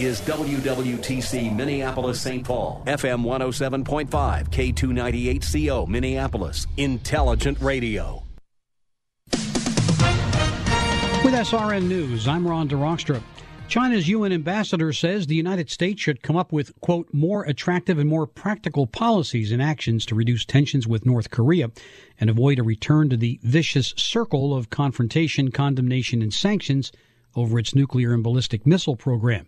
is WWTC Minneapolis St. Paul, FM 107.5, K298CO Minneapolis, Intelligent Radio. With SRN News, I'm Ron DeRockstra. China's UN ambassador says the United States should come up with, quote, more attractive and more practical policies and actions to reduce tensions with North Korea and avoid a return to the vicious circle of confrontation, condemnation, and sanctions over its nuclear and ballistic missile program.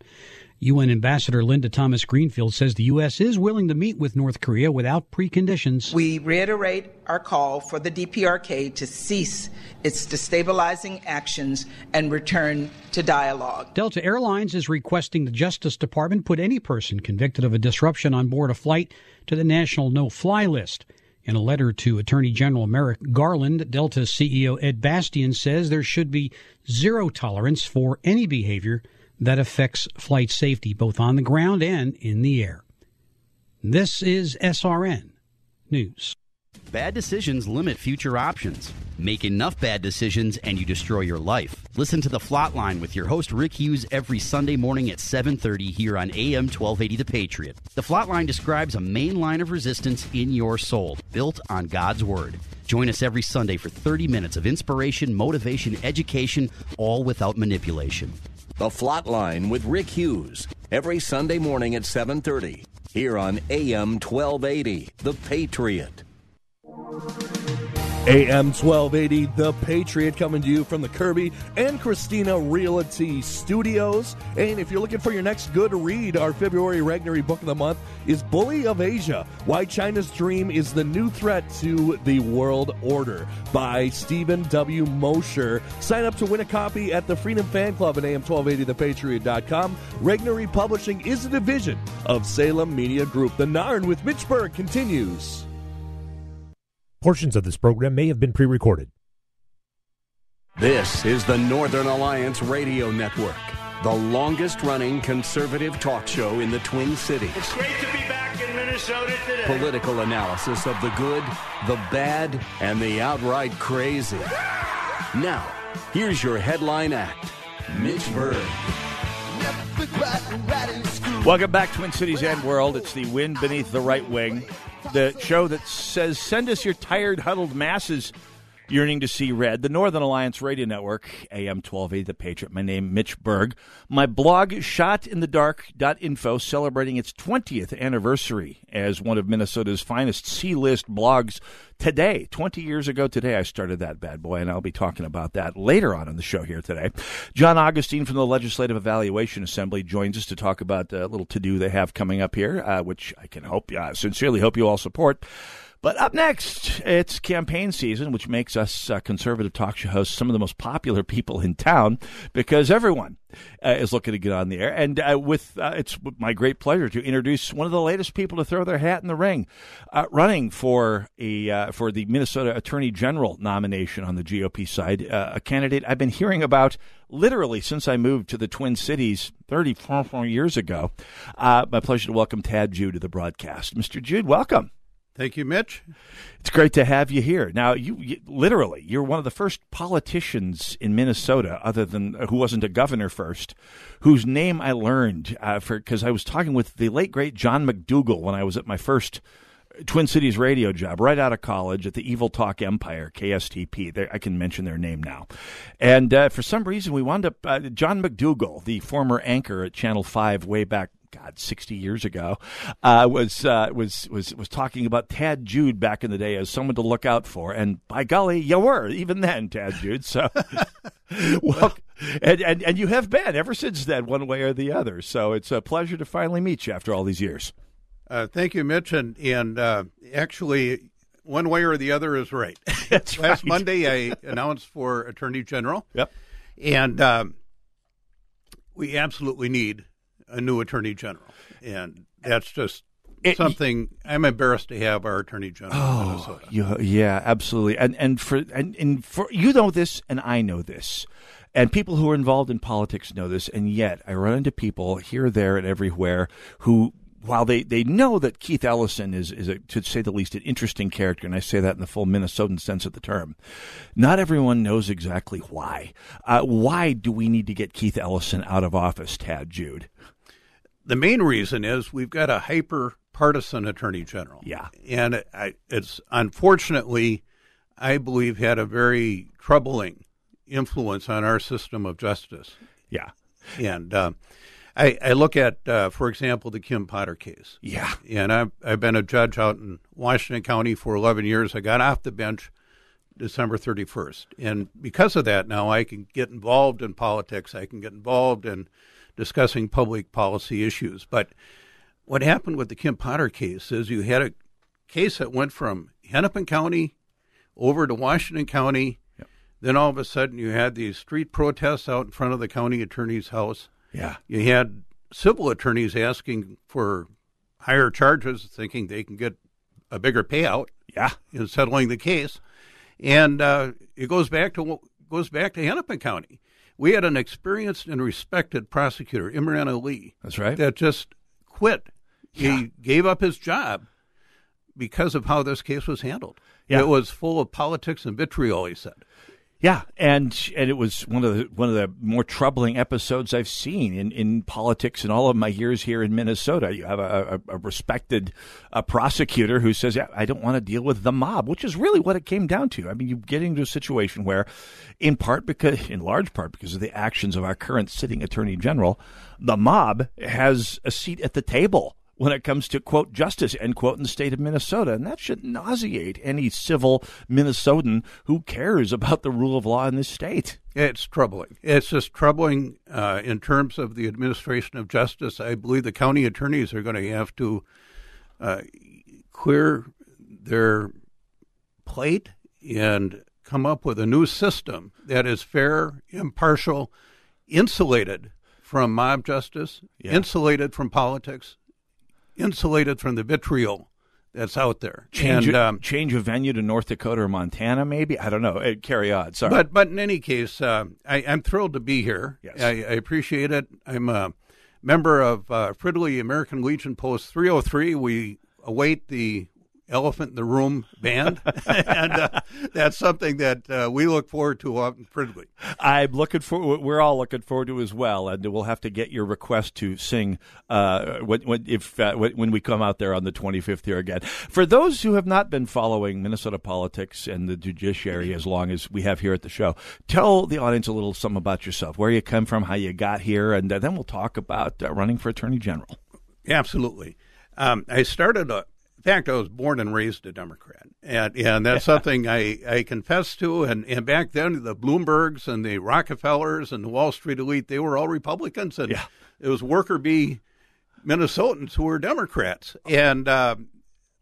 UN Ambassador Linda Thomas Greenfield says the U.S. is willing to meet with North Korea without preconditions. We reiterate our call for the DPRK to cease its destabilizing actions and return to dialogue. Delta Airlines is requesting the Justice Department put any person convicted of a disruption on board a flight to the national no fly list. In a letter to Attorney General Merrick Garland, Delta CEO Ed Bastian says there should be zero tolerance for any behavior that affects flight safety both on the ground and in the air. This is SRN News. Bad decisions limit future options. Make enough bad decisions and you destroy your life. Listen to the Flatline with your host Rick Hughes every Sunday morning at 7:30 here on AM 1280 The Patriot. The Flatline describes a main line of resistance in your soul, built on God's word. Join us every Sunday for 30 minutes of inspiration, motivation, education, all without manipulation. The Flatline with Rick Hughes every Sunday morning at 7:30 here on AM 1280 The Patriot. AM 1280, The Patriot, coming to you from the Kirby and Christina Realty Studios. And if you're looking for your next good read, our February Regnery book of the month is Bully of Asia Why China's Dream is the New Threat to the World Order by Steven W. Mosher. Sign up to win a copy at the Freedom Fan Club at AM1280thepatriot.com. Regnery Publishing is a division of Salem Media Group. The Narn with Mitch Berg continues. Portions of this program may have been pre recorded. This is the Northern Alliance Radio Network, the longest running conservative talk show in the Twin Cities. It's great to be back in Minnesota today. Political analysis of the good, the bad, and the outright crazy. Now, here's your headline act Mitch Berg. Welcome back, Twin Cities and World. It's the wind beneath the right wing the show that says, Send us your tired, huddled masses yearning to see red. The Northern Alliance Radio Network, AM 1280 The Patriot. My name, Mitch Berg. My blog, shotinthedark.info, celebrating its 20th anniversary as one of Minnesota's finest C-list blogs today. 20 years ago today, I started that bad boy, and I'll be talking about that later on in the show here today. John Augustine from the Legislative Evaluation Assembly joins us to talk about a little to-do they have coming up here, uh, which I can hope, uh, sincerely hope you all support. But up next, it's campaign season, which makes us uh, conservative talk show hosts some of the most popular people in town because everyone uh, is looking to get on the air. And uh, with uh, it's my great pleasure to introduce one of the latest people to throw their hat in the ring, uh, running for a uh, for the Minnesota Attorney General nomination on the GOP side, a candidate I've been hearing about literally since I moved to the Twin Cities 34 years ago. my pleasure to welcome Tad Jude to the broadcast. Mr. Jude, welcome. Thank you, Mitch. It's great to have you here. Now, you, you, literally, you're one of the first politicians in Minnesota, other than uh, who wasn't a governor first, whose name I learned uh, for because I was talking with the late great John McDougall when I was at my first Twin Cities radio job right out of college at the Evil Talk Empire, KSTP. I can mention their name now. And uh, for some reason, we wound up, uh, John McDougall, the former anchor at Channel 5 way back God, sixty years ago, uh, was uh, was was was talking about Tad Jude back in the day as someone to look out for, and by golly, you were even then, Tad Jude. So, well, and, and and you have been ever since then, one way or the other. So it's a pleasure to finally meet you after all these years. Uh, thank you, Mitch, and and uh, actually, one way or the other is right. That's Last right. Monday, I announced for Attorney General. Yep, and um, we absolutely need a new attorney general, and that's just it, something I'm embarrassed to have our attorney general oh, Minnesota. You, yeah, absolutely. And and for and, and for you know this, and I know this. And people who are involved in politics know this, and yet I run into people here, there, and everywhere who while they, they know that Keith Ellison is, is a, to say the least, an interesting character, and I say that in the full Minnesotan sense of the term, not everyone knows exactly why. Uh, why do we need to get Keith Ellison out of office, Tad Jude? The main reason is we've got a hyper partisan attorney general. Yeah. And it, it's unfortunately, I believe, had a very troubling influence on our system of justice. Yeah. And, uh, I, I look at, uh, for example, the Kim Potter case. Yeah. And I've, I've been a judge out in Washington County for 11 years. I got off the bench December 31st. And because of that, now I can get involved in politics. I can get involved in discussing public policy issues. But what happened with the Kim Potter case is you had a case that went from Hennepin County over to Washington County. Yep. Then all of a sudden you had these street protests out in front of the county attorney's house. Yeah. You had civil attorneys asking for higher charges, thinking they can get a bigger payout. Yeah. In settling the case, and uh, it goes back to goes back to Hennepin County. We had an experienced and respected prosecutor, Imran Ali. That's right. That just quit. Yeah. He gave up his job because of how this case was handled. Yeah. It was full of politics and vitriol. He said. Yeah, and and it was one of the one of the more troubling episodes I've seen in, in politics in all of my years here in Minnesota. You have a, a, a respected uh, prosecutor who says, "Yeah, I don't want to deal with the mob," which is really what it came down to. I mean, you get into a situation where, in part because, in large part because of the actions of our current sitting attorney general, the mob has a seat at the table when it comes to quote justice end quote in the state of Minnesota, and that should nauseate any civil Minnesotan who cares about the rule of law in this state. It's troubling. It's just troubling uh, in terms of the administration of justice. I believe the county attorneys are going to have to uh, clear their plate and come up with a new system that is fair, impartial, insulated from mob justice, yeah. insulated from politics, insulated from the vitriol that's out there. Change and, um, change of venue to North Dakota or Montana, maybe. I don't know. Uh, carry on. Sorry, but but in any case, uh, I, am thrilled to be here. Yes. I, I, appreciate it. I'm a member of uh, Fridley American Legion Post 303. We await the Elephant in the Room band, and uh, that's something that uh, we look forward to up in Fridley. I'm looking for. We're all looking forward to as well, and we'll have to get your request to sing uh, when, when, if uh, when we come out there on the 25th here again. For those who have not been following Minnesota politics and the judiciary as long as we have here at the show, tell the audience a little something about yourself, where you come from, how you got here, and uh, then we'll talk about uh, running for attorney general. Absolutely. Um, I started a, fact, I was born and raised a Democrat, and and that's something I, I confess to. And, and back then, the Bloombergs and the Rockefellers and the Wall Street elite, they were all Republicans, and yeah. it was worker bee Minnesotans who were Democrats, and uh,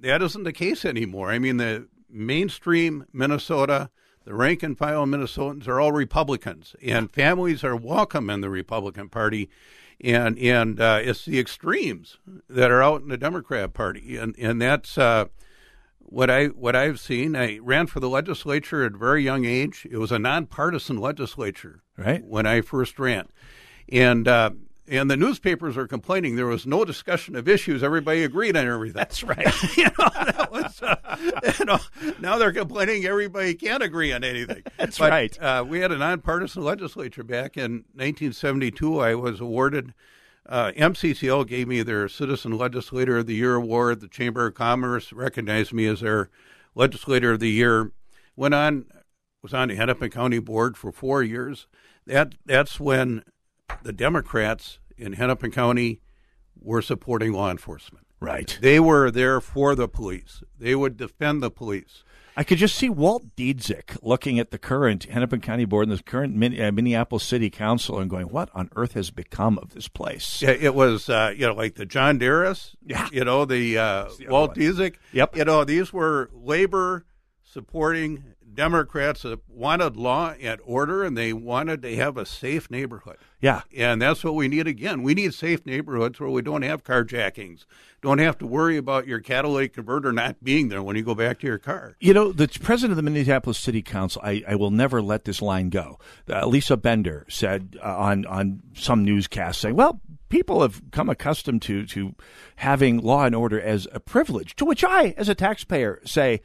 that isn't the case anymore. I mean, the mainstream Minnesota, the rank and file Minnesotans are all Republicans, and families are welcome in the Republican Party and and uh, it's the extremes that are out in the Democrat Party, and and that's uh, what I what I've seen. I ran for the legislature at a very young age. It was a nonpartisan legislature, right? When I first ran, and uh, and the newspapers are complaining there was no discussion of issues. Everybody agreed on everything. That's right. you know, that was, uh, you know, now they're complaining everybody can't agree on anything. That's but, right. Uh, we had a nonpartisan legislature back in 1972. I was awarded. Uh, MCCL gave me their Citizen Legislator of the Year award. The Chamber of Commerce recognized me as their Legislator of the Year. Went on, was on the Hennepin County Board for four years. That that's when the Democrats in Hennepin County were supporting law enforcement. Right. They were there for the police. They would defend the police. I could just see Walt Dziedzic looking at the current Hennepin County Board and the current uh, Minneapolis City Council and going, "What on earth has become of this place?" Yeah, it was, uh, you know, like the John Derus, yeah, you know, the, uh, the Walt Dziedzic. Yep. You know, these were labor supporting Democrats wanted law and order and they wanted to have a safe neighborhood. Yeah. And that's what we need again. We need safe neighborhoods where we don't have carjackings, don't have to worry about your catalytic converter not being there when you go back to your car. You know, the president of the Minneapolis City Council, I, I will never let this line go. Uh, Lisa Bender said uh, on, on some newscast saying, well, people have come accustomed to, to having law and order as a privilege, to which I, as a taxpayer, say,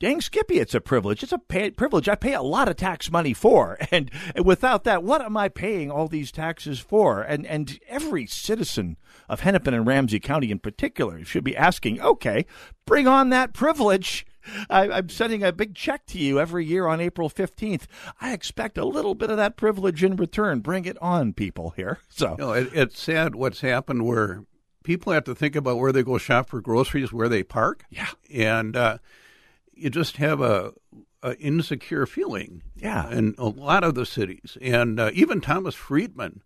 dang Skippy, it's a privilege. It's a pay- privilege I pay a lot of tax money for. And, and without that, what am I paying all these taxes for? And, and every citizen of Hennepin and Ramsey County in particular should be asking, okay, bring on that privilege. I, am sending a big check to you every year on April 15th. I expect a little bit of that privilege in return. Bring it on, people here. So, no, it, it's sad what's happened where people have to think about where they go shop for groceries, where they park. Yeah. And, uh, you just have a, a, insecure feeling. Yeah, in a lot of the cities, and uh, even Thomas Friedman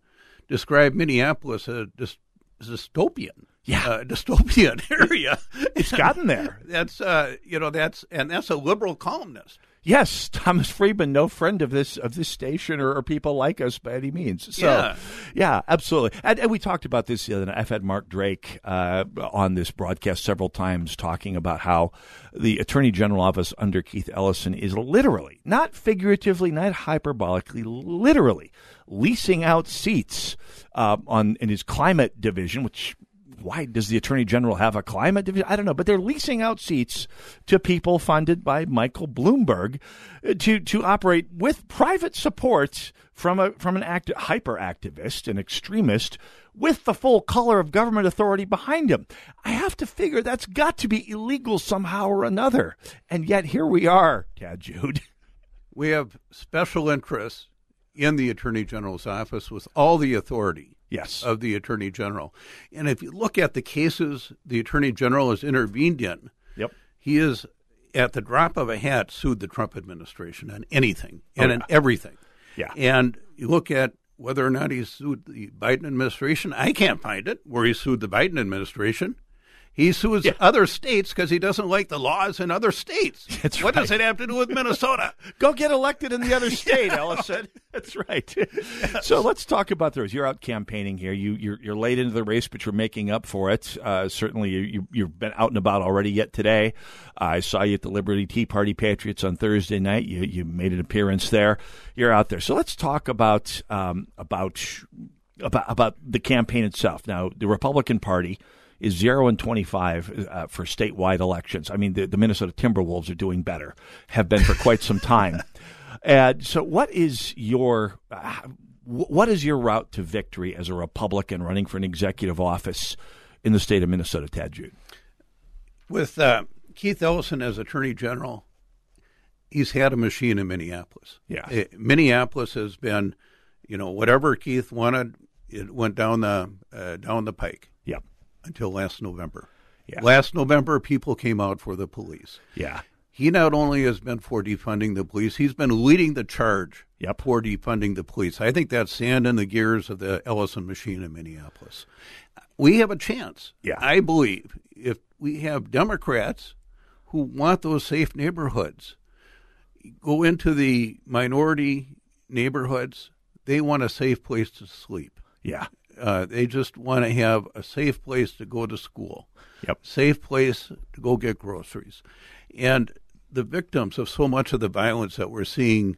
described Minneapolis as a dystopian. Yeah, uh, dystopian area. it's gotten there. that's uh, you know that's and that's a liberal columnist. Yes, Thomas Friedman, no friend of this of this station or, or people like us by any means. So, yeah, yeah absolutely. And, and, we talked about this the other night. I've had Mark Drake uh, on this broadcast several times talking about how the Attorney General office under Keith Ellison is literally, not figuratively, not hyperbolically, literally leasing out seats uh, on in his climate division, which why does the attorney general have a climate division? I don't know, but they're leasing out seats to people funded by Michael Bloomberg uh, to to operate with private support from a from an act, hyper activist, an extremist, with the full color of government authority behind him. I have to figure that's got to be illegal somehow or another, and yet here we are, Tad Jude. We have special interests in the attorney general's office with all the authority yes. of the Attorney General. And if you look at the cases the Attorney General has intervened in, yep. he is at the drop of a hat sued the Trump administration on anything oh, and oh, yeah. on everything. Yeah. And you look at whether or not he sued the Biden administration, I can't find it where he sued the Biden administration. He sues yeah. other states because he doesn't like the laws in other states. That's what right. does it have to do with Minnesota? Go get elected in the other state, Ellison. That's right. Yes. So let's talk about those. You're out campaigning here. You you're, you're late into the race, but you're making up for it. Uh, certainly, you, you have been out and about already. Yet today, I saw you at the Liberty Tea Party Patriots on Thursday night. You you made an appearance there. You're out there. So let's talk about um, about about about the campaign itself. Now, the Republican Party is zero and twenty five uh, for statewide elections. I mean, the, the, Minnesota Timberwolves are doing better, have been for quite some time. And so, what is your uh, what is your route to victory as a Republican running for an executive office in the state of Minnesota, Tad Jude? With uh, Keith Ellison as Attorney General, he's had a machine in Minneapolis. Yeah, it, uh, Minneapolis has been, you know, whatever Keith wanted, it went down the uh, down the pike. Yep until last November. Yeah. Last November, people came out for the police. Yeah. He not only has been for defunding the police, he's been leading the charge yep. for defunding the police. I think that's sand in the gears of the Ellison machine in Minneapolis. We have a chance. Yeah. I believe if we have Democrats who want those safe neighborhoods go into the minority neighborhoods, they want a safe place to sleep. Yeah. Uh, they just want to have a safe place to go to school, yep. safe place to go get groceries. And the victims of so much of the violence that we're seeing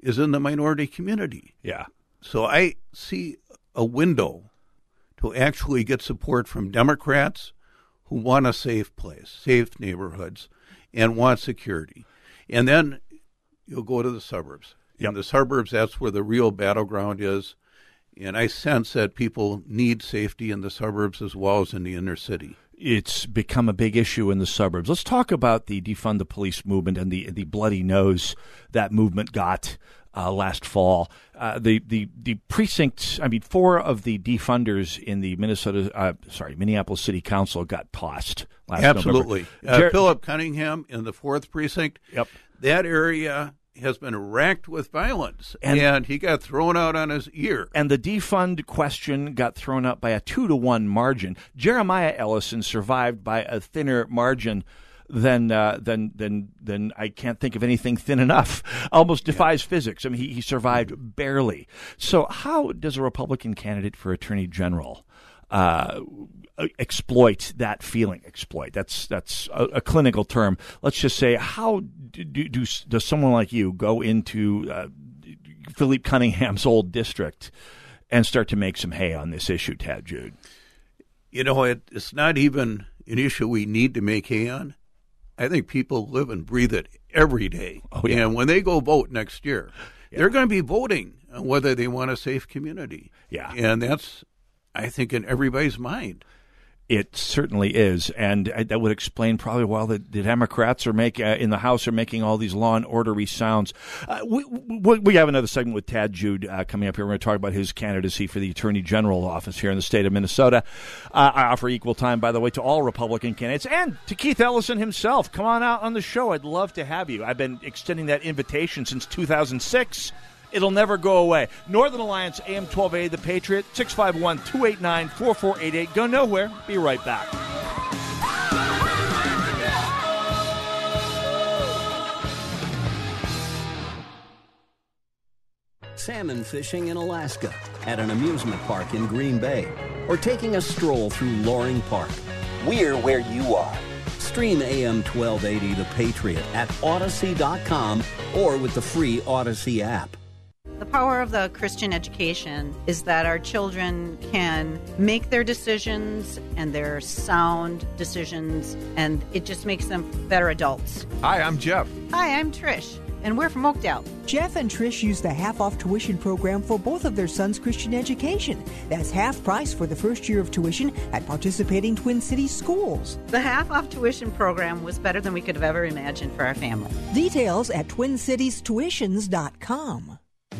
is in the minority community. Yeah. So I see a window to actually get support from Democrats who want a safe place, safe neighborhoods, and want security. And then you'll go to the suburbs. Yep. In the suburbs, that's where the real battleground is. And I sense that people need safety in the suburbs as well as in the inner city. It's become a big issue in the suburbs. Let's talk about the defund the police movement and the the bloody nose that movement got uh, last fall. Uh, the the the precincts. I mean, four of the defunders in the Minnesota, uh, sorry, Minneapolis City Council got tossed last Absolutely. Uh, Phillipe Cunningham in the fourth precinct. Yep. That area has been racked with violence, and, and, he got thrown out on his ear. And the defund question got thrown out by a two to one margin. Jeremiah Ellison survived by a thinner margin. than uh, then then then I can't think of anything thin enough. Almost defies yeah. physics. I mean, he, he survived barely. So, how does a Republican candidate for attorney general? Uh, exploit that feeling. Exploit. That's that's a, a, clinical term. Let's just say, how do, do, does someone like you go into uh, Phillipe Cunningham's old district and start to make some hay on this issue, Tad Jude? You know, it, it's not even an issue we need to make hay on. I think people live and breathe it every day. Oh, yeah. And when they go vote next year, yeah. they're going to be voting on whether they want a safe community. Yeah. And that's, I think, in everybody's mind. It certainly is, and that would explain probably why the, the Democrats are making uh, in the House are making all these law and ordery sounds. Uh, we, we, we have another segment with Tad Jude uh, coming up here. We're going to talk about his candidacy for the Attorney General office here in the state of Minnesota. Uh, I offer equal time, by the way, to all Republican candidates and to Keith Ellison himself. Come on out on the show. I'd love to have you. I've been extending that invitation since 2006. It'll never go away. Northern Alliance AM 12A, The Patriot, 651 289 4488. Go nowhere. Be right back. Salmon fishing in Alaska, at an amusement park in Green Bay, or taking a stroll through Loring Park. We're where you are. Stream AM 1280 The Patriot at Audacy.com or with the free Audacy app. The power of the Christian education is that our children can make their decisions and their sound decisions, and it just makes them better adults. Hi, I'm Jeff. Hi, I'm Trish and we're from Oakdale. Jeff and Trish use the half off tuition program for both of their sons' Christian education. That's half price for the first year of tuition at participating Twin Cities schools. The half off tuition program was better than we could have ever imagined for our family. Details at twincitiestuitions.com.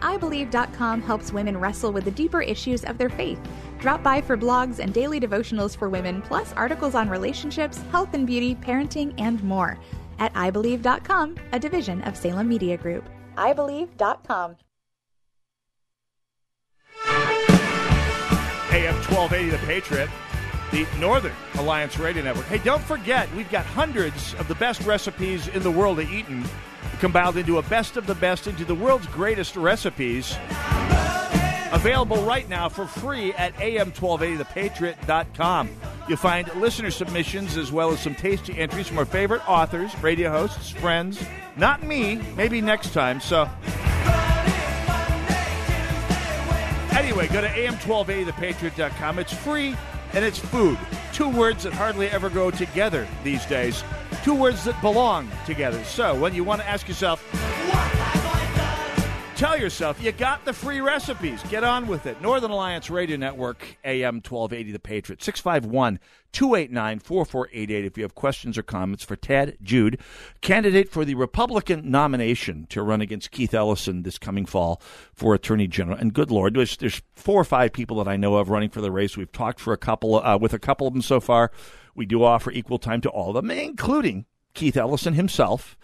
IBelieve.com helps women wrestle with the deeper issues of their faith. Drop by for blogs and daily devotionals for women, plus articles on relationships, health and beauty, parenting, and more. At IBelieve.com, a division of Salem Media Group. IBelieve.com. AM 1280, The Patriot, the Northern Alliance Radio Network. Hey, don't forget, we've got hundreds of the best recipes in the world of eating compiled into a best of the best into the world's greatest recipes. Available right now for free at am1280thepatriot.com. You'll find listener submissions as well as some tasty entries from our favorite authors, radio hosts, friends. Not me, maybe next time. So, anyway, go to am1280thepatriot.com. It's free and it's food. Two words that hardly ever go together these days. Two words that belong together. So when you want to ask yourself, tell yourself you got the free recipes. Get on with it. Northern Alliance Radio Network, AM 1280 The Patriot, 651 289 4488. If you have questions or comments for Tad Jude, candidate for the Republican nomination to run against Keith Ellison this coming fall for Attorney General. And good Lord, there's, there's four or five people that I know of running for the race. We've talked for a couple uh, with a couple of them so far. We do offer equal time to all of them, including Keith Ellison himself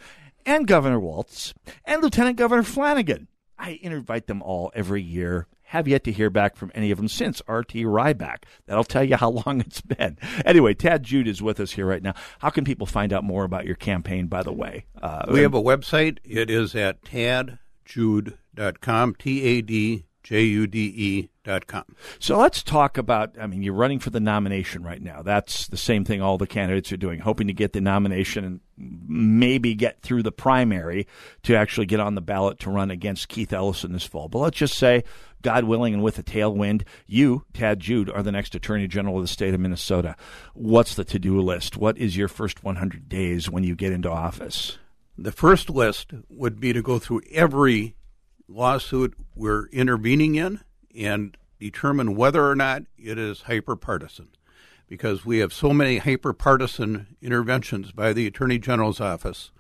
and Governor Walz and Lieutenant Governor Flanagan. I invite them all every year. Have yet to hear back from any of them since RT Rybak. That'll tell you how long it's been. Anyway, Tad Jude is with us here right now. How can people find out more about your campaign, by the way? Uh, we have a website. It is at tadjude.com, T A D J U D E dot com. So let's talk about. I mean, you're running for the nomination right now. That's the same thing all the candidates are doing, hoping to get the nomination and maybe get through the primary to actually get on the ballot to run against Keith Ellison this fall. But let's just say, God willing, and with a tailwind, you, Tad Jude, are the next Attorney General of the state of Minnesota. What's the to do list? What is your first 100 days when you get into office? The first list would be to go through every lawsuit we're intervening in and determine whether or not it is hyperpartisan. Because we have so many hyperpartisan interventions by the Attorney General's office,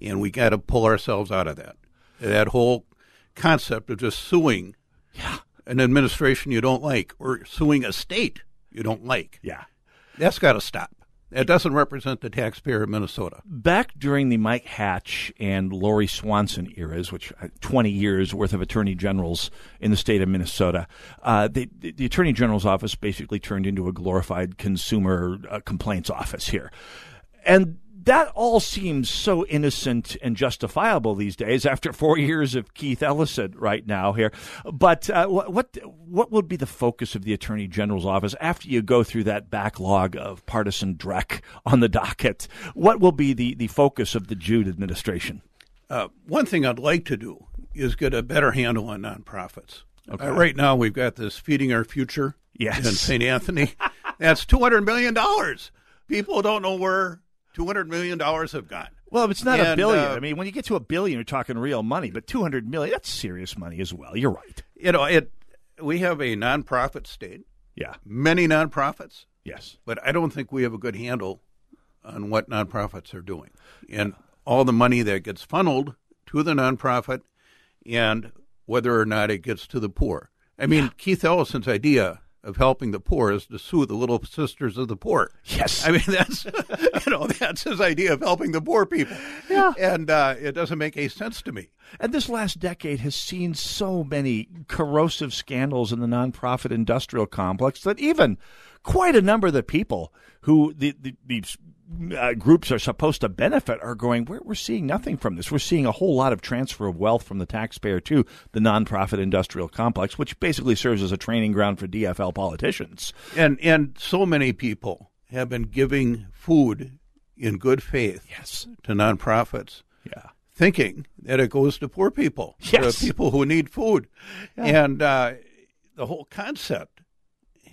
and we got to pull ourselves out of that. That whole concept of just suing yeah. an administration you don't like or suing a state you don't like. Yeah. That's got to stop. It doesn't represent the taxpayer of Minnesota. Back during the Mike Hatch and Lori Swanson eras, which uh, 20 years worth of attorney generals in the state of Minnesota, uh, the, the, attorney general's office basically turned into a glorified consumer uh, complaints office here. And that all seems so innocent and justifiable these days after four years of Keith Ellison right now here. But uh, what what would be the focus of the Attorney General's office after you go through that backlog of partisan dreck on the docket? What will be the, the focus of the Jude administration? Uh, one thing I'd like to do is get a better handle on nonprofits. Okay. Uh, right now, we've got this Feeding Our Future yes. in St. Anthony. That's $200 million. People don't know where two hundred million dollars have gone. Well, it's not and, a billion. Uh, I mean, when you get to a billion, you're talking real money. But two hundred million—that's serious money as well. You're right. You know, it. We have a nonprofit state. Yeah, many nonprofits. Yes, but I don't think we have a good handle on what nonprofits are doing and all the money that gets funneled to the nonprofit, and whether or not it gets to the poor. I mean, yeah. Keith Ellison's idea of helping the poor is to sue the little sisters of the poor. Yes, I mean that's you know that's his idea of helping the poor people. Yeah, and uh, it doesn't make any sense to me. And this last decade has seen so many corrosive scandals in the nonprofit industrial complex that even quite a number of the people who the, the these uh, groups are supposed to benefit are going, we're, we're seeing nothing from this. We're seeing a whole lot of transfer of wealth from the taxpayer to the nonprofit industrial complex, which basically serves as a training ground for DFL politicians. And, and so many people have been giving food in good faith yes. to nonprofits. Yeah. Thinking that it goes to poor people, yes. to people who need food. Yeah. And uh, the whole concept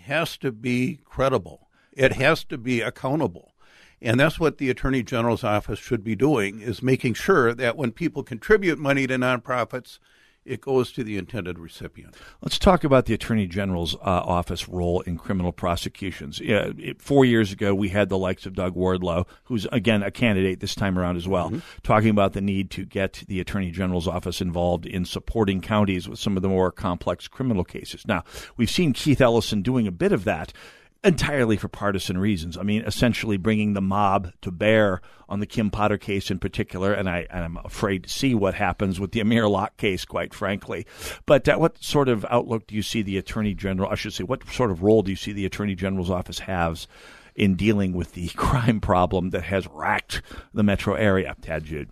has to be credible. It has to be accountable. And that's what the Attorney General's office should be doing is making sure that when people contribute money to nonprofits, it goes to the intended recipient. Let's talk about the Attorney General's uh, office role in criminal prosecutions. Yeah, it, four years ago, we had the likes of Doug Wardlow, who's again a candidate this time around as well, mm-hmm. talking about the need to get the Attorney General's office involved in supporting counties with some of the more complex criminal cases. Now, we've seen Keith Ellison doing a bit of that entirely for partisan reasons. I mean, essentially bringing the mob to bear on the Kim Potter case in particular, and I, am afraid to see what happens with the Amir Locke case, quite frankly. But uh, what sort of outlook do you see the Attorney General, I should say, what sort of role do you see the Attorney General's office has in dealing with the crime problem that has racked the metro area? Tad Jude.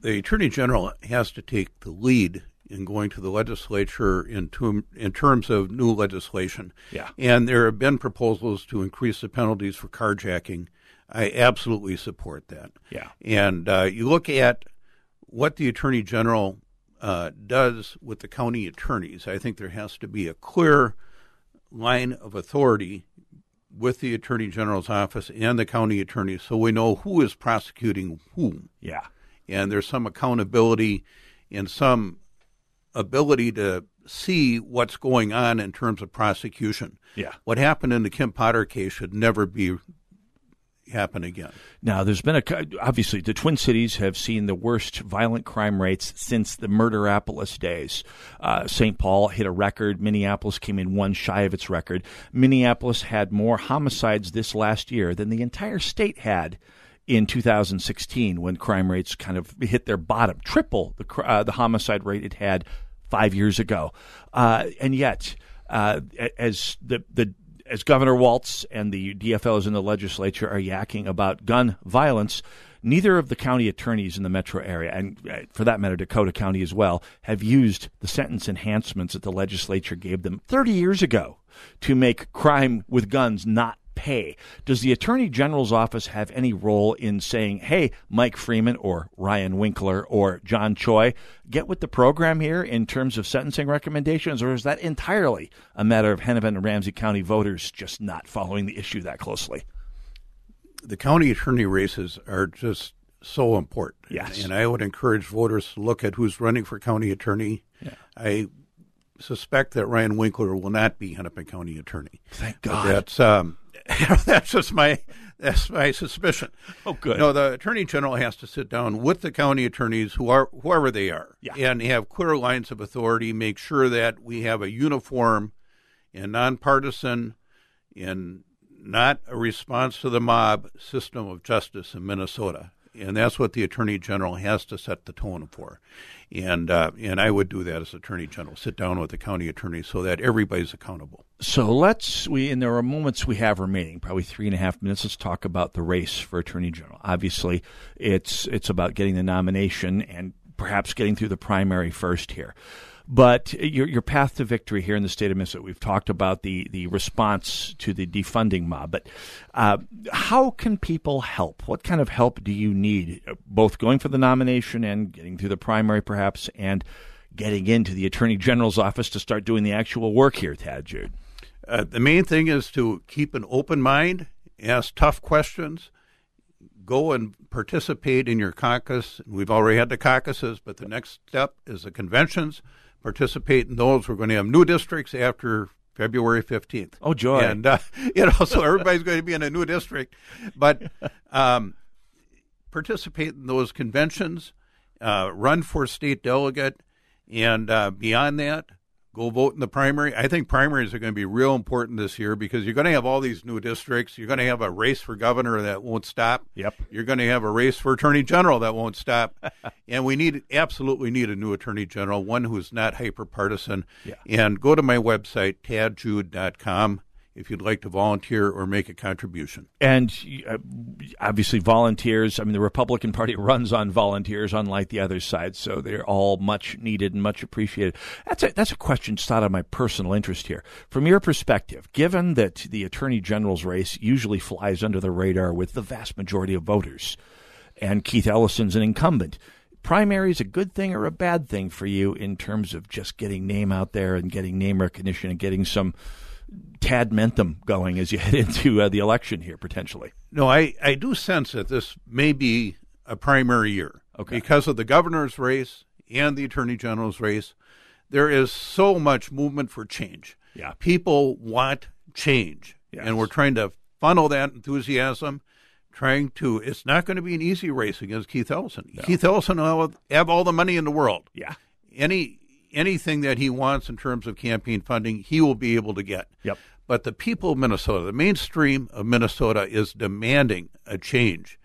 The Attorney General has to take the lead in going to the legislature in, to, in terms of new legislation. Yeah. And there have been proposals to increase the penalties for carjacking. I absolutely support that. Yeah. And uh, you look at what the Attorney General uh, does with the county attorneys, I think there has to be a clear line of authority with the Attorney General's office and the county attorney so we know who is prosecuting whom. Yeah. And there's some accountability and some ability to see what's going on in terms of prosecution. Yeah. What happened in the Kim Potter case should never be happen again. Now, there's been a obviously the Twin Cities have seen the worst violent crime rates since the Murderapolis days. Uh, St. Paul hit a record. Minneapolis came in one shy of its record. Minneapolis had more homicides this last year than the entire state had in 2016 when crime rates kind of hit their bottom, triple the uh, the homicide rate it had five years ago, uh, and yet. Uh, as the the as Governor Walz and the DFLs in the legislature are yakking about gun violence, neither of the county attorneys in the metro area, and uh, for that matter, Dakota County as well, have used the sentence enhancements that the legislature gave them 30 years ago to make crime with guns not pay. Does the Attorney General's office have any role in saying, hey, Mike Freeman or Ryan Winkler or John Choi, get with the program here in terms of sentencing recommendations, or is that entirely a matter of Hennepin and Ramsey County voters just not following the issue that closely? The county attorney races are just so important. Yes. And I would encourage voters to look at who's running for county attorney. Yeah. I suspect that Ryan Winkler will not be Hennepin County attorney. Thank But God. that's um, that's just my that's my suspicion. Oh, good. No, the attorney general has to sit down with the county attorneys, who are whoever they are, Yeah. and have clear lines of authority. Make sure that we have a uniform and nonpartisan and not a response to the mob system of justice in Minnesota. And that's what the attorney general has to set the tone for, and uh, and I would do that as attorney general. Sit down with the county attorney so that everybody's accountable. So let's we and there are moments we have remaining, probably three and a half minutes. Let's talk about the race for attorney general. Obviously, it's it's about getting the nomination and perhaps getting through the primary first here. But your your path to victory here in the state of Minnesota, we've talked about the the response to the defunding mob. But uh, how can people help? What kind of help do you need, both going for the nomination and getting through the primary, perhaps, and getting into the attorney general's office to start doing the actual work here, Tad Jude? Uh, the main thing is to keep an open mind, ask tough questions, go and participate in your caucus. We've already had the caucuses, but the next step is the conventions. Participate in those. We're going to have new districts after February 15th. Oh, joy. And, uh, you know, so everybody's going to be in a new district. But um, participate in those conventions, uh, run for state delegate, and uh, beyond that, go vote in the primary. I think primaries are going to be real important this year because you're going to have all these new districts. You're going to have a race for governor that won't stop. Yep. You're going to have a race for attorney general that won't stop. and we need absolutely need a new attorney general, one who's not hyper partisan. Yeah. And go to my website tadjude.com if you'd like to volunteer or make a contribution. And uh, obviously, volunteers. I mean, the Republican Party runs on volunteers, unlike the other side. So they're all much needed and much appreciated. That's a that's a question just out of my personal interest here. From your perspective, given that the Attorney General's race usually flies under the radar with the vast majority of voters, and Keith Ellison's an incumbent. Primary is a good thing or a bad thing for you in terms of just getting name out there and getting name recognition and getting some tad mentum going as you head into uh, the election here potentially. No, I, I do sense that this may be a primary year. Okay. Because of the governor's race and the attorney general's race, there is so much movement for change. Yeah. People want change. Yes. And we're trying to funnel that enthusiasm, trying to, it's not going to be an easy race against Keith Ellison. Keith Ellison will have all the money in the world. Yeah. Any anything that he wants in terms of campaign funding, he will be able to get. Yep. But the people of Minnesota, the mainstream of Minnesota, is demanding a change,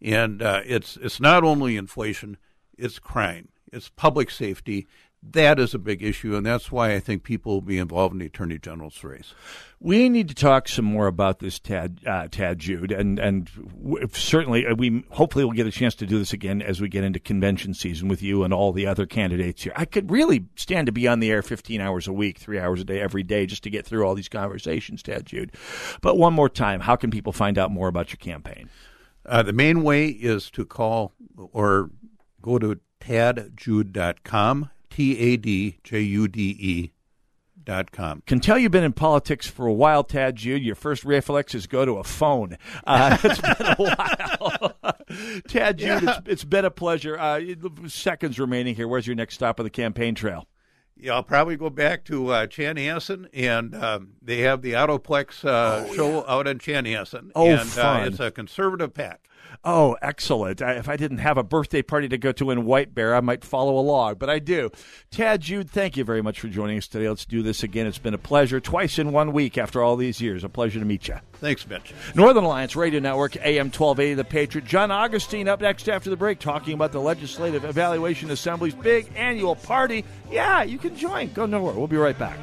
and uh, it's it's not only inflation, it's crime, it's public safety. That is a big issue, and that's why I think people will be involved in the attorney general's race. We need to talk some more about this, Tad, uh, Tad Jude, and and w- certainly uh, we hopefully we'll get a chance to do this again as we get into convention season with you and all the other candidates here. I could really stand to be on the air 15 hours a week, three hours a day, every day, just to get through all these conversations, Tad Jude. But one more time, how can people find out more about your campaign? Uh, the main way is to call or go to tadjude.com, T A D J U D E Dot com. Can tell you've been in politics for a while, Tad Jude. Your first reflex is go to a phone. Uh, it's been a while. Tad Jude, Yeah. it's, it's been a pleasure. Uh, seconds remaining here. Where's your next stop on the campaign trail? Yeah, I'll probably go back to uh, Chanhassen, and um, they have the Autoplex uh, show out in Chanhassen. Oh, and, fun. Uh, it's a conservative pack. Oh, excellent. I, if I didn't have a birthday party to go to in White Bear, I might follow along, but I do. Tad Jude, thank you very much for joining us today. Let's do this again. It's been a pleasure. Twice in one week after all these years. A pleasure to meet you. Thanks, Mitch. Northern Alliance Radio Network, AM 1280, The Patriot. John Augustine up next after the break, talking about the Legislative Evaluation Assembly's big annual party. Yeah, you can join. Go nowhere. We'll be right back.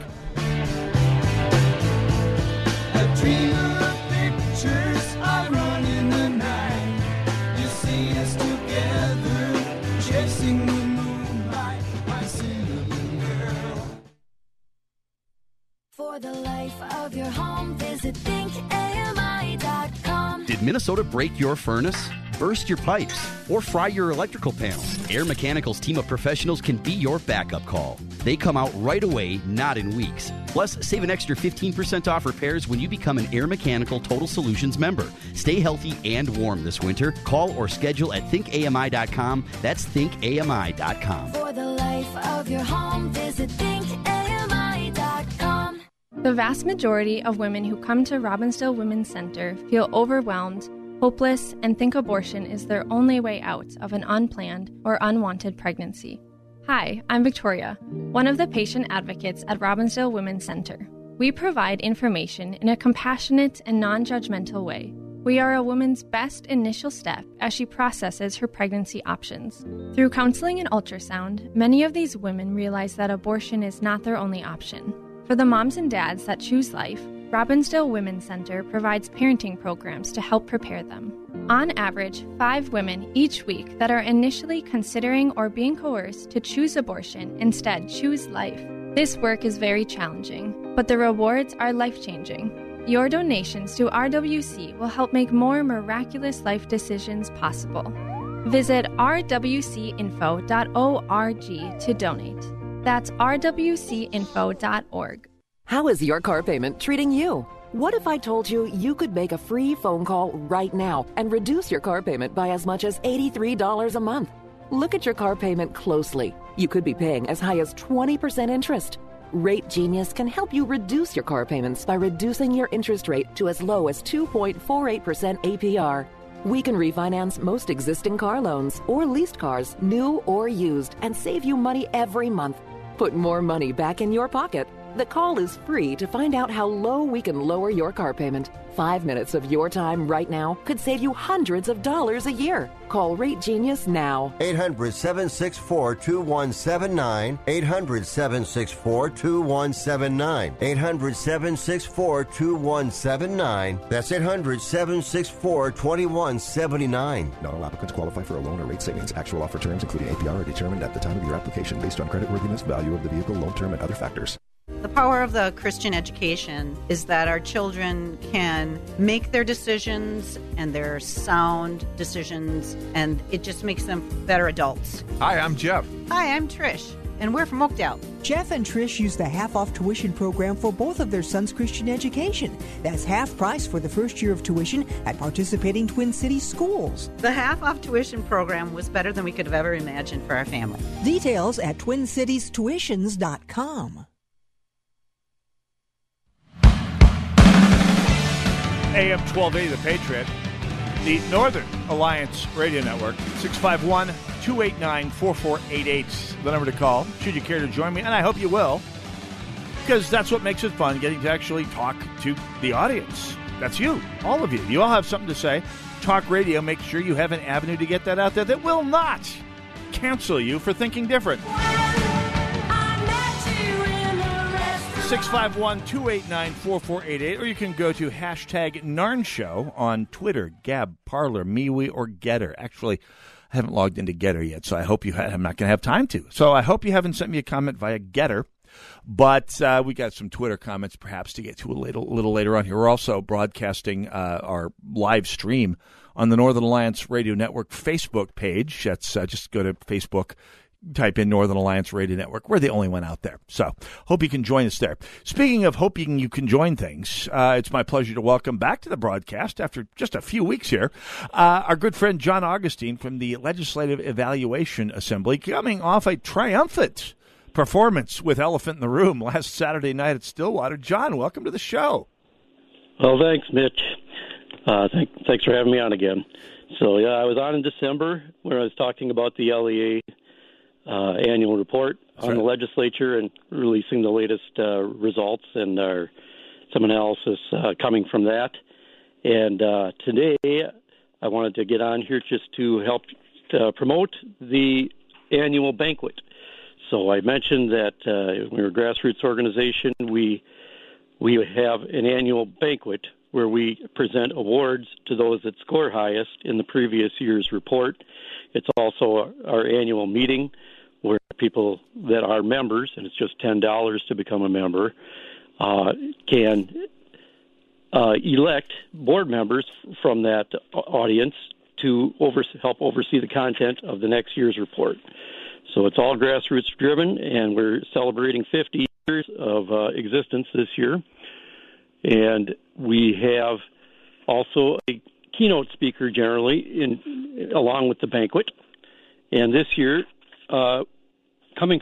For the life of your home, visit thinkami.com. Did Minnesota break your furnace? Burst your pipes? Or fry your electrical panels? Air Mechanical's team of professionals can be your backup call. They come out right away, not in weeks. Plus, save an extra 15% off repairs when you become an Air Mechanical Total Solutions member. Stay healthy and warm this winter. Call or schedule at thinkami.com. That's thinkami.com. For the life of your home, visit thinkami.com. The vast majority of women who come to Robbinsdale Women's Center feel overwhelmed, hopeless, and think abortion is their only way out of an unplanned or unwanted pregnancy. Hi, I'm Victoria, one of the patient advocates at Robbinsdale Women's Center. We provide information in a compassionate and non judgmental way. We are a woman's best initial step as she processes her pregnancy options. Through counseling and ultrasound, many of these women realize that abortion is not their only option. For the moms and dads that choose life, Robbinsdale Women's Center provides parenting programs to help prepare them. On average, five women each week that are initially considering or being coerced to choose abortion instead choose life. This work is very challenging, but the rewards are life changing. Your donations to RWC will help make more miraculous life decisions possible. Visit rwcinfo.org to donate. That's rwcinfo.org. How is your car payment treating you? What if I told you you could make a free phone call right now and reduce your car payment by as much as $83 a month? Look at your car payment closely. You could be paying as high as 20% interest. Rate Genius can help you reduce your car payments by reducing your interest rate to as low as 2.48% APR. We can refinance most existing car loans or leased cars, new or used, and save you money every month. Put more money back in your pocket. The call is free to find out how low we can lower your car payment. Five minutes of your time right now could save you hundreds of dollars a year. Call Rate Genius now. 800 764 2179. 800 764 2179. 800 764 2179. That's 800 764 2179. Not all applicants qualify for a loan or rate savings. Actual offer terms, including APR, are determined at the time of your application based on creditworthiness, value of the vehicle, loan term, and other factors. The power of the Christian education is that our children can make their decisions and their sound decisions, and it just makes them better adults. Hi, I'm Jeff. Hi, I'm Trish, and we're from Oakdale. Jeff and Trish use the half off tuition program for both of their sons' Christian education. That's half price for the first year of tuition at participating Twin Cities schools. The half off tuition program was better than we could have ever imagined for our family. Details at twincitiestuitions.com. AM 1280, The Patriot, the Northern Alliance Radio Network, 651 289 4488, the number to call, should you care to join me, and I hope you will, because that's what makes it fun, getting to actually talk to the audience. That's you, all of you. You all have something to say. Talk radio, make sure you have an avenue to get that out there that will not cancel you for thinking different. 651 289 4488, or you can go to hashtag Narn Show on Twitter, Gab, Parler, MeWe, or Gettr. Actually, I haven't logged into Gettr yet, so I hope you. I'm not going to have time to. So I hope you haven't sent me a comment via Gettr. But uh, we got some Twitter comments perhaps to get to a little, little later on here. We're also broadcasting uh, our live stream on the Northern Alliance Radio Network Facebook page. That's uh, just go to Facebook type in Northern Alliance Radio Network. We're the only one out there. So hope you can join us there. Speaking of hoping you can join things, uh, it's my pleasure to welcome back to the broadcast after just a few weeks here uh, our good friend John Augustine from the Legislative Evaluation Assembly, coming off a triumphant performance with Elephant in the Room last Saturday night at Stillwater. John, welcome to the show. Well, thanks, Mitch. Uh, thank, thanks for having me on again. So, yeah, I was on in December when I was talking about the LEA uh, annual report on the legislature and releasing the latest uh, results and our, some analysis uh, coming from that. And uh, today, I wanted to get on here just to help uh, promote the annual banquet. So I mentioned that uh, we're a grassroots organization. We we have an annual banquet where we present awards to those that score highest in the previous year's report. It's also our annual meeting where people that are members, and it's just ten dollars to become a member, uh, can uh, elect board members from that audience to over, help oversee the content of the next year's report. So it's all grassroots driven, and we're celebrating 50 years of uh, existence this year. And we have also a keynote speaker generally in along with the banquet. And this year, uh, coming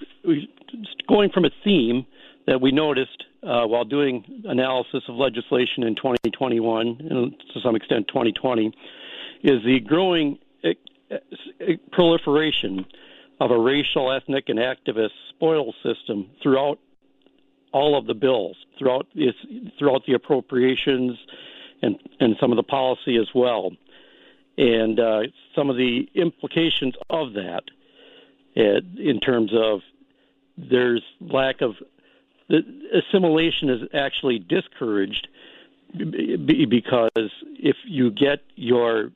going from a theme that we noticed uh, while doing analysis of legislation in 2021 and to some extent 2020 is the growing eh, eh, proliferation of a racial, ethnic, and activist spoil system throughout all of the bills, throughout its, throughout the appropriations, and and some of the policy as well, and uh, some of the implications of that, in terms of there's lack of the assimilation is actually discouraged because if you get your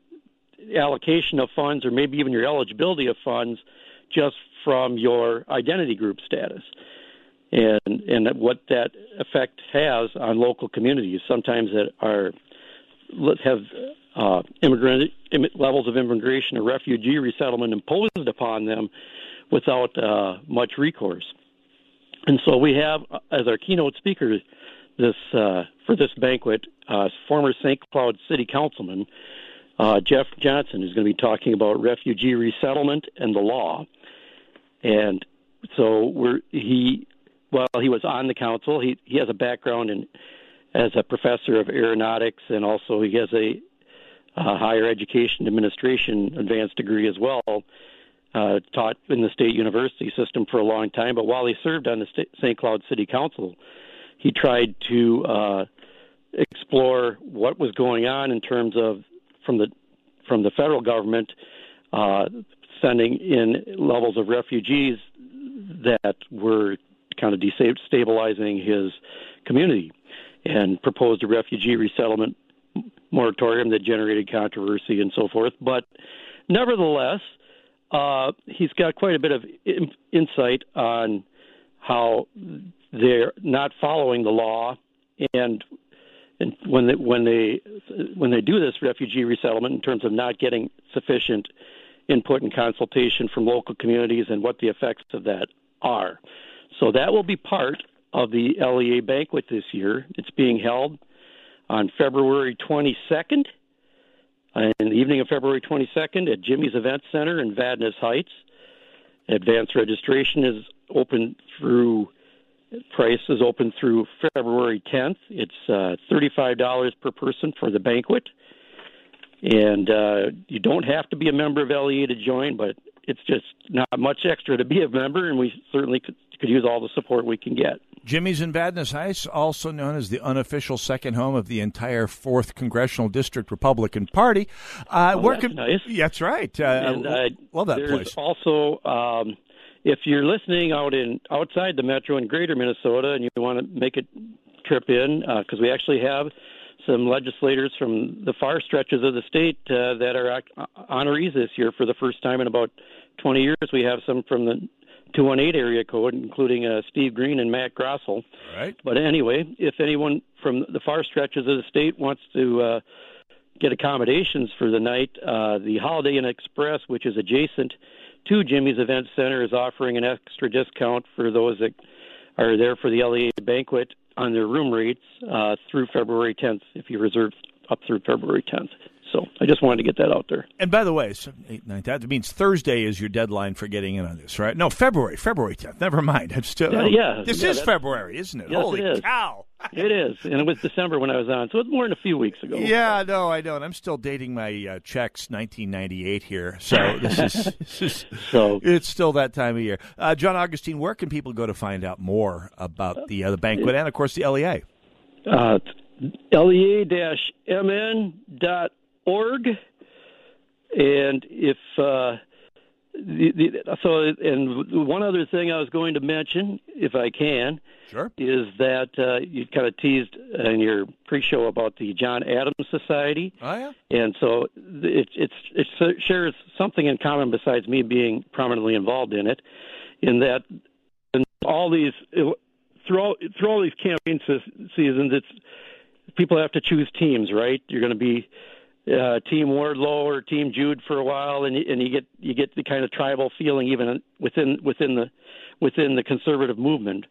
allocation of funds or maybe even your eligibility of funds just from your identity group status and and what that effect has on local communities. Sometimes that are have uh, immigrant levels of immigration or refugee resettlement imposed upon them without uh, much recourse and so we have uh, as our keynote speaker this uh, for this banquet uh, former St. Cloud City Councilman uh, Jeff Johnson is going to be talking about refugee resettlement and the law. And so we're he well he was on the council. He he has a background in as a professor of aeronautics and also he has a, a higher education administration advanced degree as well uh, taught in the state university system for a long time. But while he served on the St. Cloud City Council, he tried to uh, explore what was going on in terms of from the from the federal government uh, sending in levels of refugees that were kind of destabilizing his community, and proposed a refugee resettlement moratorium that generated controversy and so forth. But nevertheless, uh, he's got quite a bit of in- insight on how they're not following the law, and and when they when they when they do this refugee resettlement in terms of not getting sufficient input and consultation from local communities and what the effects of that are. So that will be part of the LEA banquet this year. It's being held on February 22nd in the evening of February 22nd at Jimmy's Event Center in Vadnais Heights. Advanced registration is open through price is open through February 10th. It's uh, $35 per person for the banquet. And uh, you don't have to be a member of LEA to join, but it's just not much extra to be a member, and we certainly could, could use all the support we can get. Jimmy's in Vadnais Heights, also known as the unofficial second home of the entire Fourth Congressional District Republican Party. Uh, oh, that's nice. That's right. Uh, and, uh, love that there's place. Also, um, if you're listening out in outside the metro in Greater Minnesota and you want to make a trip in, because we actually have some legislators from the far stretches of the state uh, that are honorees this year for the first time in about 20 years. We have some from the 218 area code, including uh, Steve Green and Matt Grossell. Right. But anyway, if anyone from the far stretches of the state wants to uh, get accommodations for the night, uh, the Holiday Inn Express, which is adjacent to Jimmy's Event Center is offering an extra discount for those that are there for the LEA banquet on their room rates uh, through February 10th if you reserve up through February 10th. So I just wanted to get that out there. And by the way, eight, nine, that means Thursday is your deadline for getting in on this, right? No, February, February 10th. Never mind. I'm still. Yeah, yeah, This yeah, is February, isn't it? Yes, Holy it is. cow. It is, and it was December when I was on, so it's more than a few weeks ago. Yeah, no, I don't. I'm still dating my uh, checks 1998 here, so this is, this is so it's still that time of year. Uh, John Augustine, where can people go to find out more about the uh, the banquet and of course the LEA? uh, lea-mn.org. And if uh, the, the, so, and one other thing I was going to mention, if I can, sure, is that uh, you kind of teased in your pre-show about the John Adams Society. Oh yeah. And so it, it's it shares something in common besides me being prominently involved in it, in that in all these through all, through all these campaign seasons, it's people have to choose teams, right? You're going to be uh, Team Wardlow or Team Jude for a while, and and you get you get the kind of tribal feeling even within within the within the conservative movement.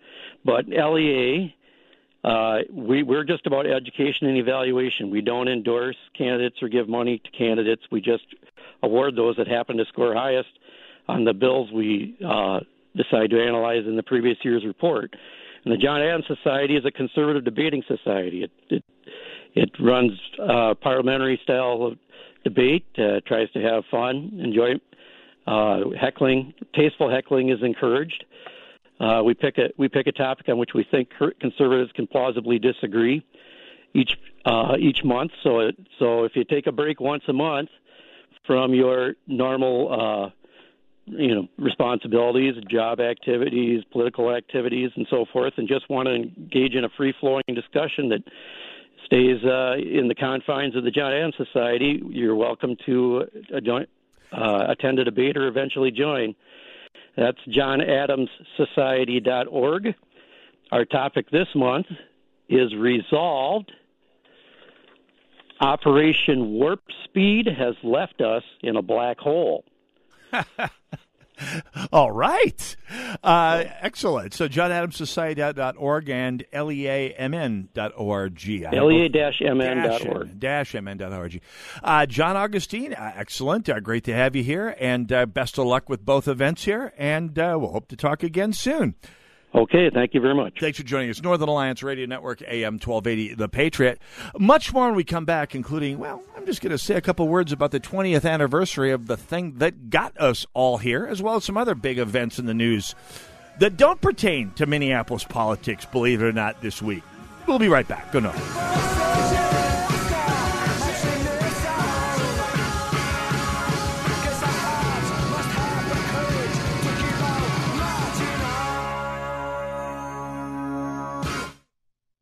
But LEA, uh, we we're just about education and evaluation. We don't endorse candidates or give money to candidates. We just award those that happen to score highest on the bills we uh, decide to analyze in the previous year's report. And the John Adams Society is a conservative debating society. It it, it runs uh, parliamentary style of debate, uh, tries to have fun, enjoy uh, heckling. Tasteful heckling is encouraged. Uh, we pick a we pick a topic on which we think conservatives can plausibly disagree each uh, each month. So it, so if you take a break once a month from your normal uh, you know responsibilities, job activities, political activities, and so forth, and just want to engage in a free flowing discussion that stays uh, in the confines of the John Adams Society, you're welcome to uh, join, uh, attend a debate or eventually join. That's johnadamssociety.org. Our topic this month is resolved. Operation Warp Speed has left us in a black hole. All right. Uh, excellent. So, johnadamssociety.org and leamn.org. Lea-mn.org. Dash mn.org. Uh, John Augustine, uh, excellent. Uh, great to have you here. And uh, best of luck with both events here. And uh, we'll hope to talk again soon. Okay, thank you very much. Thanks for joining us. Northern Alliance Radio Network, AM 1280, The Patriot. Much more when we come back, including, well, I'm just going to say a couple words about the 20th anniversary of the thing that got us all here, as well as some other big events in the news that don't pertain to Minneapolis politics, believe it or not, this week. We'll be right back. Go no.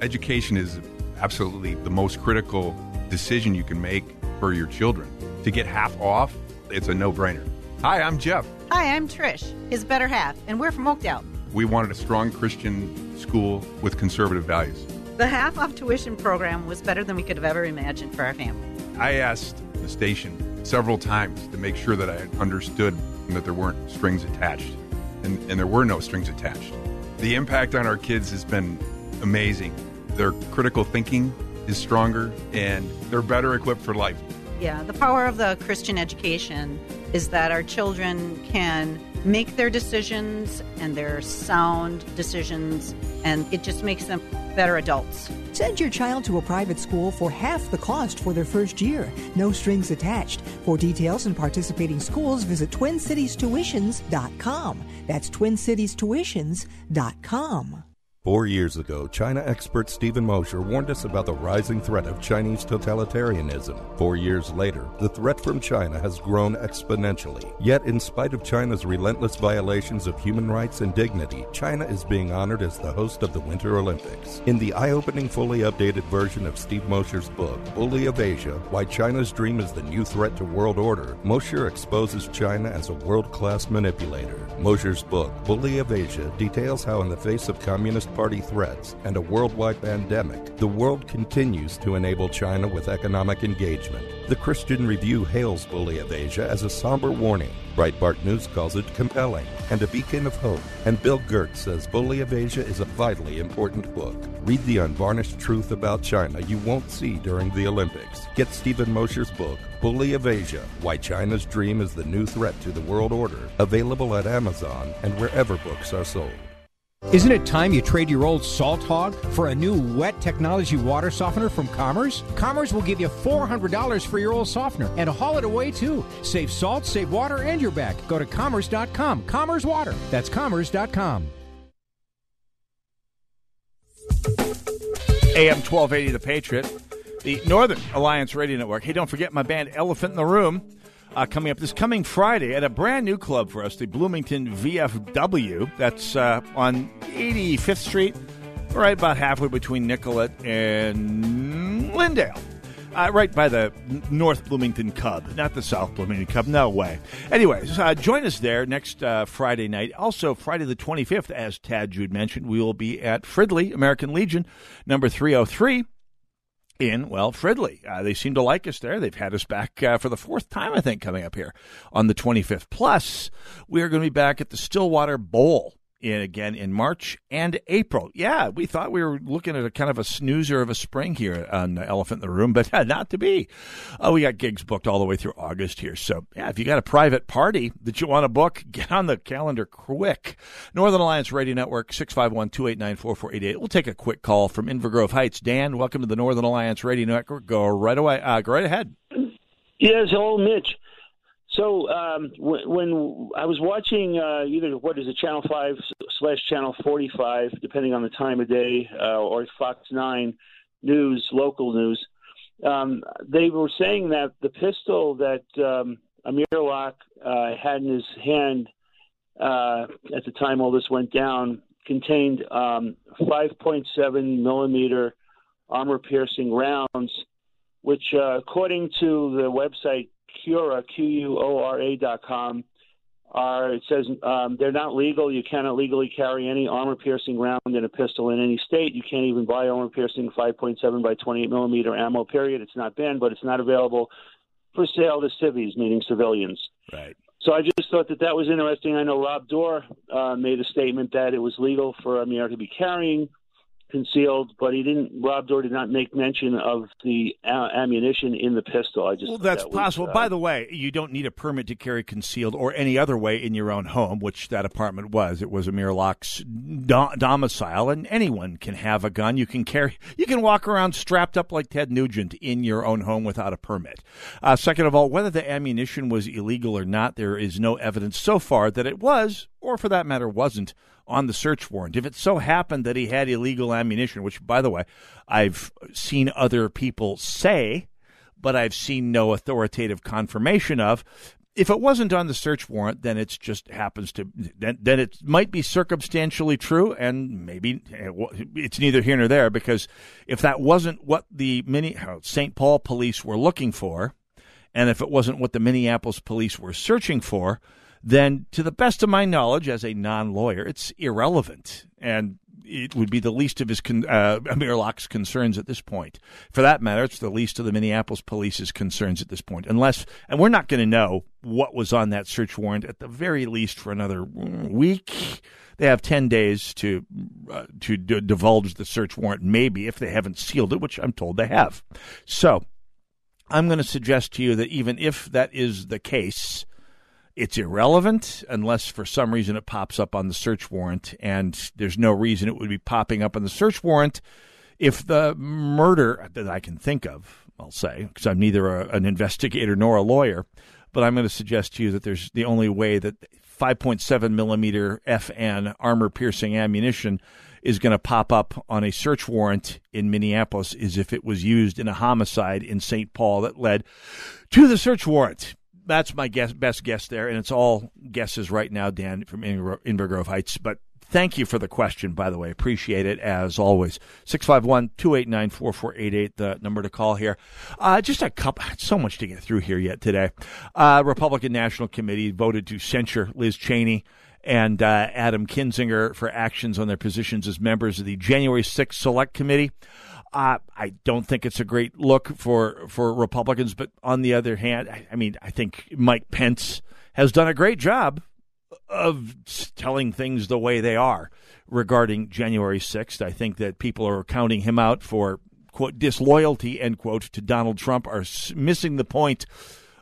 Education is absolutely the most critical decision you can make for your children. To get half off, it's a no brainer. Hi, I'm Jeff. Hi, I'm Trish, his better half, and we're from Oakdale. We wanted a strong Christian school with conservative values. The half off tuition program was better than we could have ever imagined for our family. I asked the station several times to make sure that I understood that there weren't strings attached, and, and there were no strings attached. The impact on our kids has been amazing. Their critical thinking is stronger, and they're better equipped for life. Yeah, the power of the Christian education is that our children can make their decisions and their sound decisions, and it just makes them better adults. Send your child to a private school for half the cost for their first year. No strings attached. For details and participating schools, visit TwinCitiesTuitions.com. That's TwinCitiesTuitions.com. Four years ago, China expert Steven Mosher warned us about the rising threat of Chinese totalitarianism. Four years later, the threat from China has grown exponentially. Yet, in spite of China's relentless violations of human rights and dignity, China is being honored as the host of the Winter Olympics. In the eye opening, fully updated version of Steve Mosher's book, Bully of Asia Why China's Dream is the New Threat to World Order, Mosher exposes China as a world class manipulator. Mosher's book, Bully of Asia, details how, in the face of Communist Party threats and a worldwide pandemic, the world continues to enable China with economic engagement. The Christian Review hails Bully of Asia as a somber warning. Breitbart News calls it compelling and a beacon of hope. And Bill Gertz says Bully of Asia is a vitally important book. Read the unvarnished truth about China you won't see during the Olympics. Get Steven Mosher's book, Bully of Asia Why China's Dream is the New Threat to the World Order, available at Amazon and wherever books are sold. Isn't it time you trade your old salt hog for a new wet technology water softener from Commerce? Commerce will give you $400 for your old softener and haul it away too. Save salt, save water, and you're back. Go to commerce.com. Commerce Water. That's commerce.com. AM 1280 The Patriot, the Northern Alliance Radio Network. Hey, don't forget my band Elephant in the Room uh, coming up this coming Friday at a brand new club for us, the Bloomington VFW. That's uh, on 85th Street, right about halfway between Nicollet and Lyndale. Uh, right by the North Bloomington Cub, not the South Bloomington Cub. No way. Anyways, uh, join us there next uh, Friday night. Also, Friday the 25th, as Tad Jude mentioned, we will be at Fridley, American Legion, number 303 in, well, Fridley. Uh, they seem to like us there. They've had us back uh, for the fourth time, I think, coming up here on the 25th. Plus, we are going to be back at the Stillwater Bowl in again in March and April. Yeah, we thought we were looking at a kind of a snoozer of a spring here on the Elephant in the Room, but not to be. Uh, we got gigs booked all the way through August here. So, yeah, if you got a private party that you want to book, get on the calendar quick. Northern Alliance Radio Network, 651 289 4488. We'll take a quick call from Inver Grove Heights. Dan, welcome to the Northern Alliance Radio Network. Go right away. Uh, go right ahead. Yes, hello, Mitch. So um, when, when I was watching uh, either what is it, Channel Five slash Channel Forty Five, depending on the time of day, uh, or Fox Nine News, local news, um, they were saying that the pistol that um, Amir Locke uh, had in his hand uh, at the time all this went down contained um, 5.7 millimeter armor-piercing rounds, which, uh, according to the website Quora, Q-U-O-R-A dot com, are, it says um, they're not legal. You cannot legally carry any armor-piercing round in a pistol in any state. You can't even buy armor-piercing 5.7 by 28 millimeter ammo. Period. It's not banned, but it's not available for sale to civvies, meaning civilians. Right. So I just thought that that was interesting. I know Rob Dorr uh, made a statement that it was legal for Amir to be carrying concealed, but he didn't. Rob Dorr did not make mention of the uh, ammunition in the pistol. I just Well, that's that was, possible. uh, By the way, you don't need a permit to carry concealed or any other way in your own home, which that apartment was. It was a Locke's do- domicile, and anyone can have a gun. You can carry. You can walk around strapped up like Ted Nugent in your own home without a permit. Uh, second of all, whether the ammunition was illegal or not, there is no evidence so far that it was, or for that matter, wasn't on the search warrant. If it so happened that he had illegal ammunition, which, by the way, I've seen other people say, but I've seen no authoritative confirmation of. If it wasn't on the search warrant, then it just happens to then, then it might be circumstantially true, and maybe it's neither here nor there because if that wasn't what the mini St. Paul police were looking for, and if it wasn't what the Minneapolis police were searching for, then to the best of my knowledge, as a non-lawyer, it's irrelevant, and it would be the least of his con- uh, Amir Locke's concerns at this point. For that matter, it's the least of the Minneapolis police's concerns at this point, unless, and we're not going to know what was on that search warrant at the very least for another week. They have ten days to uh, to d- divulge the search warrant, maybe if they haven't sealed it, which I'm told they have. So, I'm going to suggest to you that even if that is the case, It's irrelevant unless for some reason it pops up on the search warrant, and there's no reason it would be popping up on the search warrant if the murder that I can think of, I'll say, because I'm neither a, an investigator nor a lawyer, but I'm going to suggest to you that there's the only way that 5.7 millimeter FN armor piercing ammunition is going to pop up on a search warrant in Minneapolis is if it was used in a homicide in St. Paul that led to the search warrant. That's my guess, best guess there, and it's all guesses right now, Dan from Inver Grove Heights. But thank you for the question, by the way. Appreciate it as always. 651 289 4488, the number to call here. Uh, just a couple, so much to get through here yet today. Uh, Republican National Committee voted to censure Liz Cheney and uh, Adam Kinzinger for actions on their positions as members of the January 6th Select Committee. Uh, I don't think it's a great look for for Republicans, but on the other hand, I, I mean, I think Mike Pence has done a great job of telling things the way they are regarding January 6th. I think that people are counting him out for quote disloyalty end quote to Donald Trump are missing the point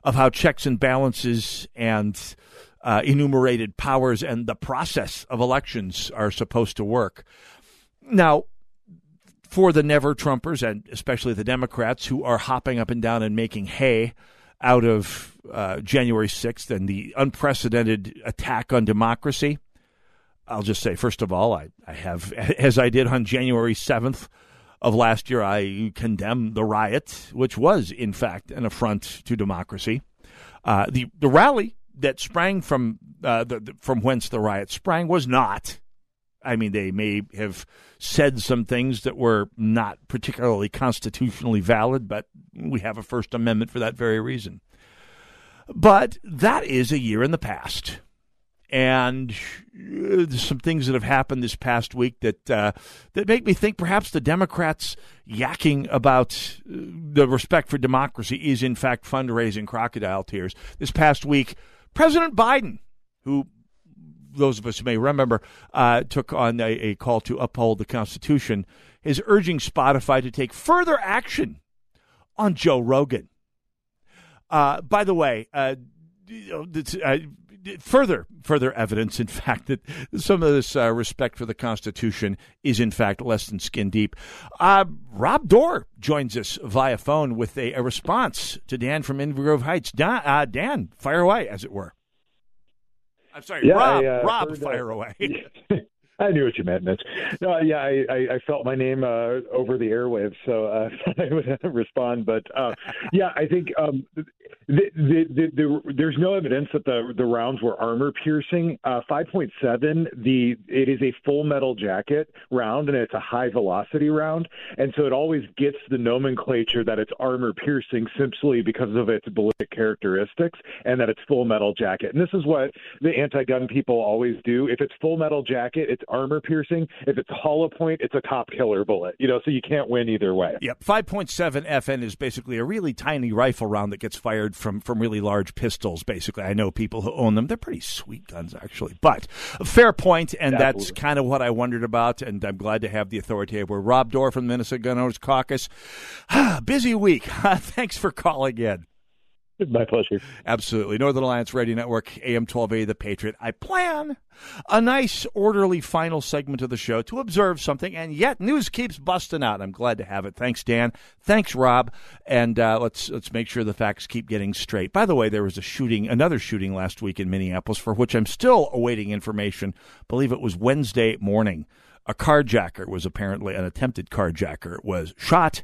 of how checks and balances and uh, enumerated powers and the process of elections are supposed to work. Now, for the never Trumpers and especially the Democrats who are hopping up and down and making hay out of uh, January 6th and the unprecedented attack on democracy. I'll just say, first of all, I, I have, as I did on January 7th of last year, I condemn the riot, which was, in fact, an affront to democracy. Uh, the, the rally that sprang from, uh, the, the, from whence the riot sprang was not I mean, they may have said some things that were not particularly constitutionally valid, but we have a First Amendment for that very reason. But that is a year in the past. And uh, there's some things that have happened this past week that uh, that make me think perhaps the Democrats yakking about uh, the respect for democracy is in fact fundraising crocodile tears. This past week, President Biden, who those of us who may remember, uh, took on a, a, call to uphold the Constitution, is urging Spotify to take further action on Joe Rogan. Uh, by the way, uh, uh further further evidence, in fact, that some of this uh, respect for the Constitution is in fact less than skin deep. Uh, Rob Dorr joins us via phone with a, a response to Dan from Inver Grove Heights. Dan, Dan, fire away, as it were. I'm sorry, yeah, Rob. I, uh, Rob, heard, fire away. I knew what you meant, Mitch. No, yeah, I, I, I felt my name uh, over the airwaves, so uh, I would respond. But uh, yeah, I think um, the, the, the, the, there's no evidence that the the rounds were armor piercing. Uh, 5.7, the it is a full metal jacket round, and it's a high velocity round, and so it always gets the nomenclature that it's armor piercing simply because of its ballistic characteristics and that it's full metal jacket. And this is what the anti-gun people always do. If it's full metal jacket, it's armor piercing. If it's hollow point, it's a top killer bullet. You know, so you can't win either way. Yep, 5.7 FN is basically a really tiny rifle round that gets fired from from really large pistols. Basically, I know people who own them. They're pretty sweet guns, actually. But fair point, and Absolutely. that's kind of what I wondered about. And I'm glad to have the authority. We're Rob Dorr from the Minnesota Gun Owners Caucus. Busy week. Thanks for calling in. My pleasure. Absolutely. Northern Alliance Radio Network, AM 1280, The Patriot. I plan a nice, orderly final segment of the show to observe something, and yet news keeps busting out. I'm glad to have it. Thanks, Dan. Thanks, Rob. And uh, let's let's make sure the facts keep getting straight. By the way, there was a shooting, another shooting last week in Minneapolis, for which I'm still awaiting information. I believe it was Wednesday morning. A carjacker was apparently an attempted carjacker was shot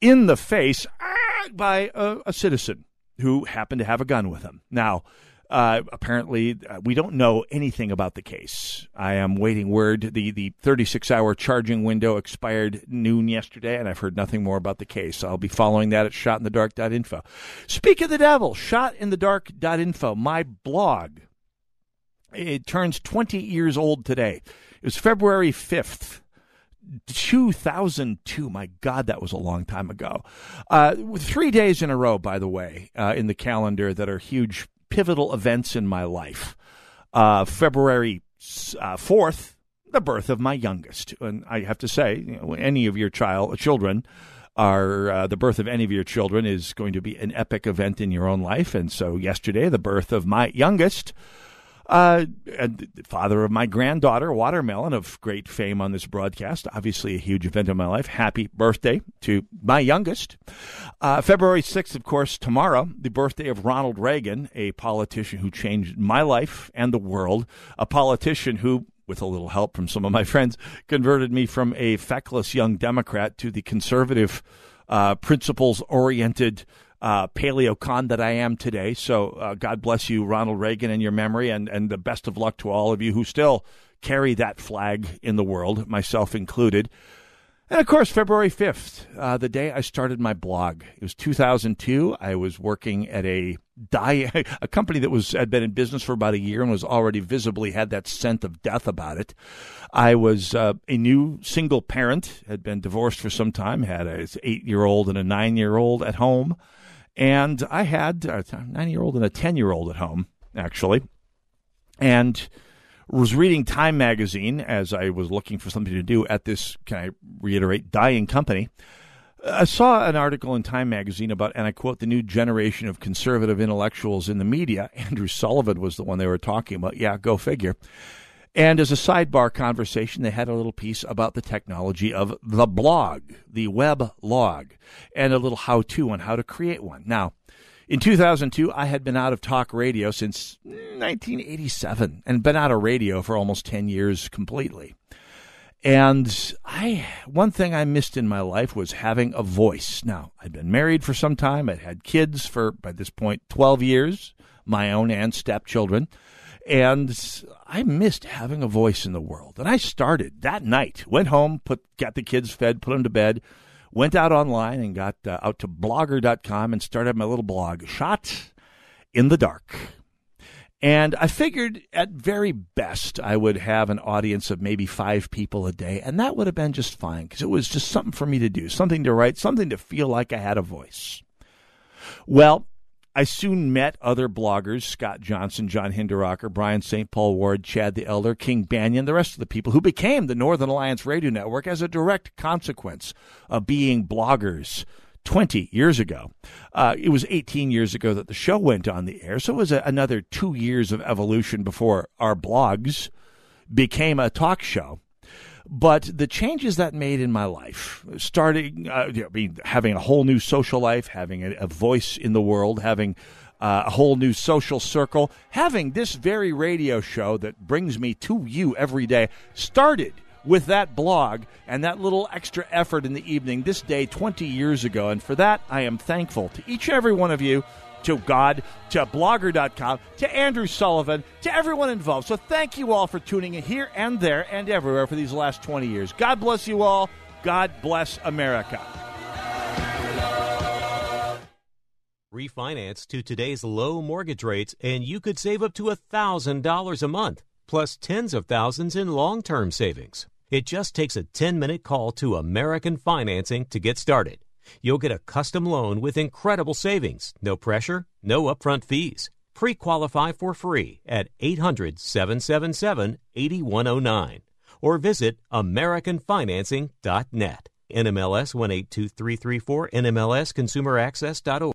in the face ah, by a, a citizen who happened to have a gun with him. Now, uh, apparently, uh, we don't know anything about the case. I am waiting word. The the 36 hour charging window expired noon yesterday, and I've heard nothing more about the case. I'll be following that at shotinthedark.info. Speak of the devil, shotinthedark.info, my blog. It turns 20 years old today. It was February 5th. 2002. My God, that was a long time ago. Uh, three days in a row, by the way, uh, in the calendar that are huge pivotal events in my life. Uh, February 4th, uh, the birth of my youngest. And I have to say, you know, any of your child children Our uh, the birth of any of your children is going to be an epic event in your own life, and so yesterday the birth of my youngest, uh, father of my granddaughter, Watermelon, of great fame on this broadcast. Obviously, a huge event in my life. Happy birthday to my youngest. Uh, February 6th, of course, tomorrow, the birthday of Ronald Reagan, a politician who changed my life and the world, a politician who, with a little help from some of my friends, converted me from a feckless young Democrat to the conservative, uh, principles oriented uh, paleo con that I am today. So uh, God bless you, Ronald Reagan, in your memory, and, and the best of luck to all of you who still carry that flag in the world, myself included. And of course, February 5th, uh, the day I started my blog. It was 2002. I was working at a dye, a company that was had been in business for about a year and was already visibly had that scent of death about it. I was uh, a new single parent, had been divorced for some time, had a eight year old and a nine year old at home. And I had a nine year old and a 10 year old at home, actually. And was reading Time magazine as I was looking for something to do at this, can I reiterate, dying company. I saw an article in Time magazine about, and I quote, the new generation of conservative intellectuals in the media. Andrew Sullivan was the one they were talking about. Yeah, go figure. And as a sidebar conversation, they had a little piece about the technology of the blog, the web log, and a little how to on how to create one. Now, in 2002, I had been out of talk radio since 1987 and been out of radio for almost 10 years completely. And I, one thing I missed in my life was having a voice. Now, I'd been married for some time. I'd had kids for, by this point, 12 years, my own and stepchildren. And I missed having a voice in the world. And I started that night, went home, put, got the kids fed, put them to bed, went out online and got uh, out to blogger.com and started my little blog, Shot in the Dark. And I figured at very best I would have an audience of maybe five people a day, and that would have been just fine because it was just something for me to do, something to write, something to feel like I had a voice. Well, I soon met other bloggers Scott Johnson, John Hinderaker, Brian St. Paul Ward, Chad the Elder, King Banaian, the rest of the people who became the Northern Alliance Radio Network as a direct consequence of being bloggers 20 years ago. Uh, it was 18 years ago that the show went on the air, so it was a, another two years of evolution before our blogs became a talk show. But the changes that made in my life, starting, uh, you know, mean, having a whole new social life, having a, a voice in the world, having uh, a whole new social circle, having this very radio show that brings me to you every day, started with that blog and that little extra effort in the evening this day 20 years ago. And for that, I am thankful to each and every one of you, to God, to blogger.com, to Andrew Sullivan, to everyone involved. So thank you all for tuning in here and there and everywhere for these last 20 years. God bless you all. God bless America. Refinance to today's low mortgage rates, and you could save up to $1,000 a month, plus tens of thousands in long term savings. It just takes a 10 minute call to American Financing to get started. You'll get a custom loan with incredible savings, no pressure, no upfront fees. Pre qualify for free at 800 777 8109 or visit AmericanFinancing.net. NMLS 182334, NMLSConsumerAccess.org.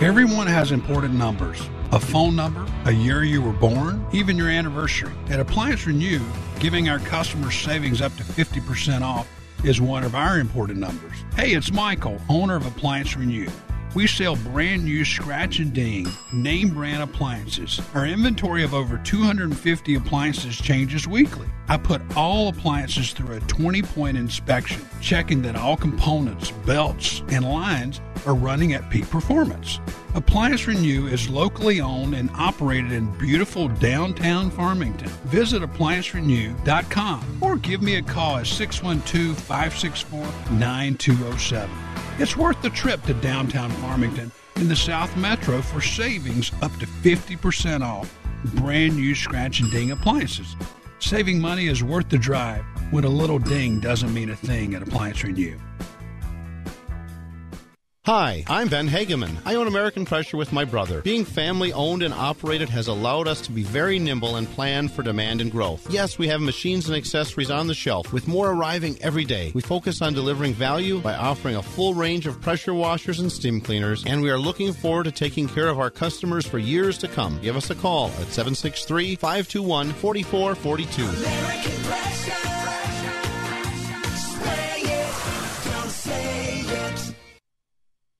Everyone has important numbers a phone number, a year you were born, even your anniversary. At Appliance Renew, giving our customers savings up to 50% off is one of our important numbers. Hey, it's Michael, owner of Appliance Renew. We sell brand new scratch and ding name brand appliances. Our inventory of over 250 appliances changes weekly. I put all appliances through a 20 point inspection, checking that all components, belts, and lines are running at peak performance. Appliance Renew is locally owned and operated in beautiful downtown Farmington. Visit appliancerenew.com or give me a call at 612 564 9207. It's worth the trip to downtown Farmington in the South Metro for savings up to 50% off brand new scratch and ding appliances. Saving money is worth the drive when a little ding doesn't mean a thing at Appliance Renew. Hi, I'm Ben Hageman. I own American Pressure with my brother. Being family owned and operated has allowed us to be very nimble and plan for demand and growth. Yes, we have machines and accessories on the shelf, with more arriving every day. We focus on delivering value by offering a full range of pressure washers and steam cleaners, and we are looking forward to taking care of our customers for years to come. Give us a call at 763 521 4442.